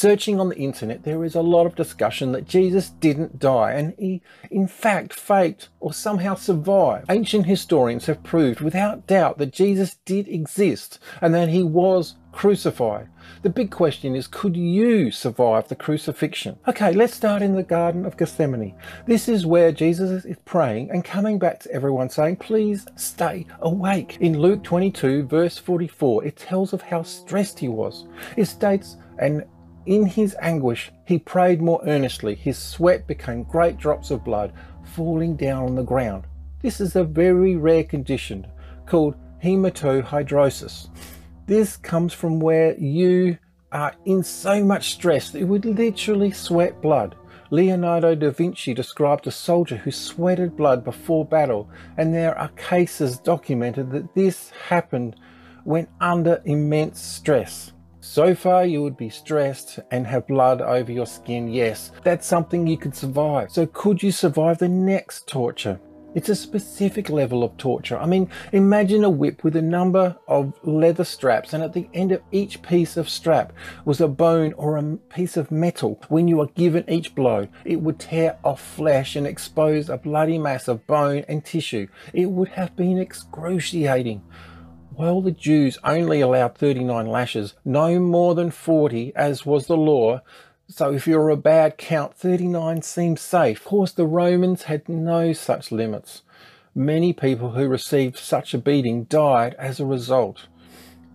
Searching on the internet, there is a lot of discussion that Jesus didn't die and he, in fact, faked or somehow survived. Ancient historians have proved without doubt that Jesus did exist and that he was crucified. The big question is, could you survive the crucifixion? Okay, let's start in the Garden of Gethsemane. This is where Jesus is praying and coming back to everyone saying, please stay awake. In Luke 22 verse 44, it tells of how stressed he was. It states, and in his anguish, he prayed more earnestly. His sweat became great drops of blood falling down on the ground. This is a very rare condition called hematohidrosis. This comes from where you are in so much stress that you would literally sweat blood. Leonardo da Vinci described a soldier who sweated blood before battle, and there are cases documented that this happened when under immense stress. So far, you would be stressed and have blood over your skin. Yes, that's something you could survive. So, could you survive the next torture? It's a specific level of torture. I mean, imagine a whip with a number of leather straps, and at the end of each piece of strap was a bone or a piece of metal. When you are given each blow, it would tear off flesh and expose a bloody mass of bone and tissue. It would have been excruciating. While the Jews only allowed 39 lashes, no more than 40, as was the law, so if you're a bad count, 39 seems safe. Of course, the Romans had no such limits. Many people who received such a beating died as a result.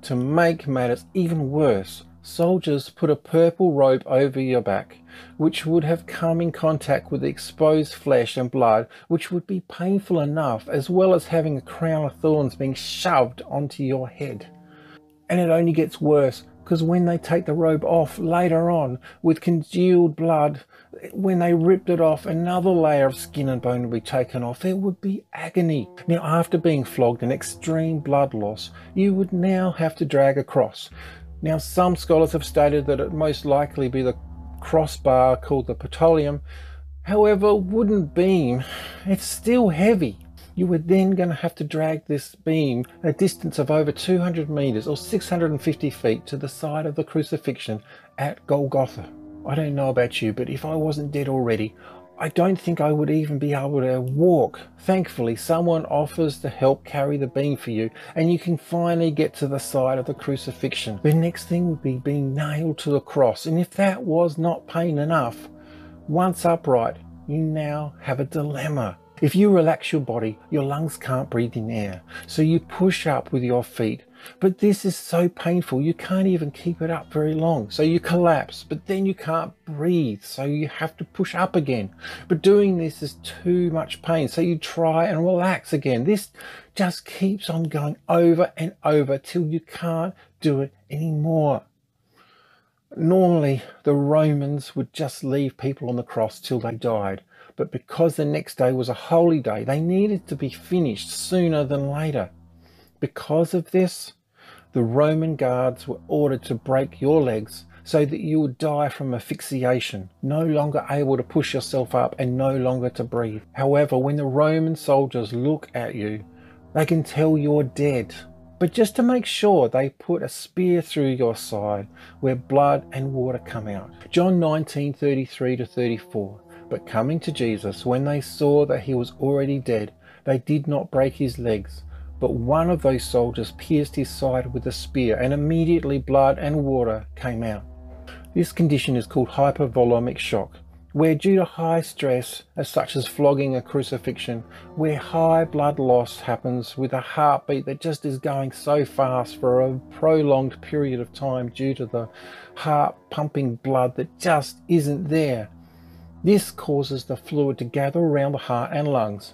To make matters even worse, soldiers put a purple robe over your back, which would have come in contact with the exposed flesh and blood, which would be painful enough, as well as having a crown of thorns being shoved onto your head. And it only gets worse because when they take the robe off later on with congealed blood, when they ripped it off, another layer of skin and bone would be taken off. It would be agony. Now, after being flogged and extreme blood loss, you would now have to drag a cross. Now, some scholars have stated that it most likely be the crossbar called the patibulum. However, wooden beam, it's still heavy you were then going to have to drag this beam a distance of over 200 meters or 650 feet to the side of the crucifixion at Golgotha. I don't know about you, but if I wasn't dead already, I don't think I would even be able to walk. Thankfully, someone offers to help carry the beam for you, and you can finally get to the side of the crucifixion. The next thing would be being nailed to the cross, and if that was not pain enough, once upright, you now have a dilemma. If you relax your body, your lungs can't breathe in air. So you push up with your feet. But this is so painful, you can't even keep it up very long. So you collapse, but then you can't breathe. So you have to push up again. But doing this is too much pain. So you try and relax again. This just keeps on going over and over till you can't do it anymore. Normally, the Romans would just leave people on the cross till they died but because the next day was a holy day, they needed to be finished sooner than later. Because of this, the Roman guards were ordered to break your legs so that you would die from asphyxiation, no longer able to push yourself up and no longer to breathe. However, when the Roman soldiers look at you, they can tell you're dead. But just to make sure, they put a spear through your side where blood and water come out. John 19 33 to 34. But coming to Jesus, when they saw that he was already dead, they did not break his legs. But one of those soldiers pierced his side with a spear, and immediately blood and water came out. This condition is called hypervolemic shock, where due to high stress, as such as flogging or crucifixion, where high blood loss happens with a heartbeat that just is going so fast for a prolonged period of time due to the heart pumping blood that just isn't there. This causes the fluid to gather around the heart and lungs.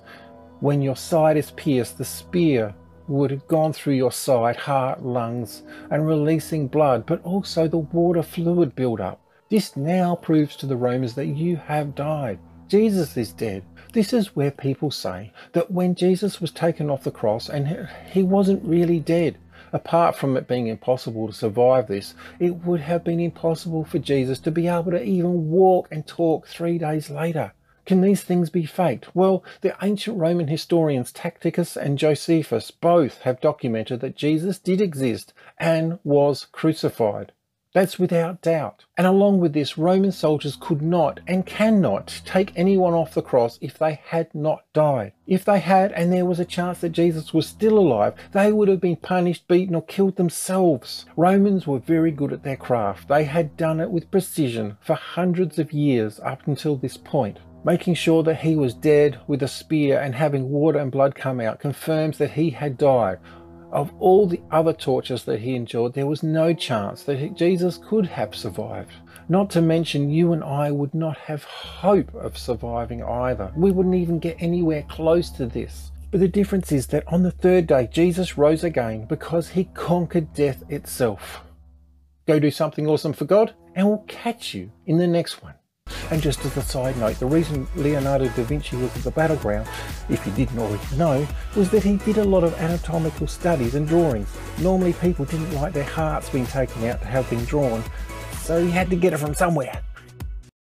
When your side is pierced, the spear would have gone through your side, heart, lungs, and releasing blood, but also the water fluid buildup. This now proves to the Romans that you have died. Jesus is dead. This is where people say that when Jesus was taken off the cross and he wasn't really dead, Apart from it being impossible to survive this, it would have been impossible for Jesus to be able to even walk and talk three days later. Can these things be faked? Well, the ancient Roman historians Tacitus and Josephus both have documented that Jesus did exist and was crucified. That's without doubt. And along with this, Roman soldiers could not and cannot take anyone off the cross if they had not died. If they had, and there was a chance that Jesus was still alive, they would have been punished, beaten, or killed themselves. Romans were very good at their craft. They had done it with precision for hundreds of years up until this point. Making sure that he was dead with a spear and having water and blood come out confirms that he had died. Of all the other tortures that he endured, there was no chance that Jesus could have survived. Not to mention, you and I would not have hope of surviving either. We wouldn't even get anywhere close to this. But the difference is that on the third day, Jesus rose again because he conquered death itself. Go do something awesome for God, and we'll catch you in the next one. And just as a side note, the reason Leonardo da Vinci was at the battleground, if you didn't already know, was that he did a lot of anatomical studies and drawings. Normally people didn't like their hearts being taken out to have been drawn, so he had to get it from somewhere.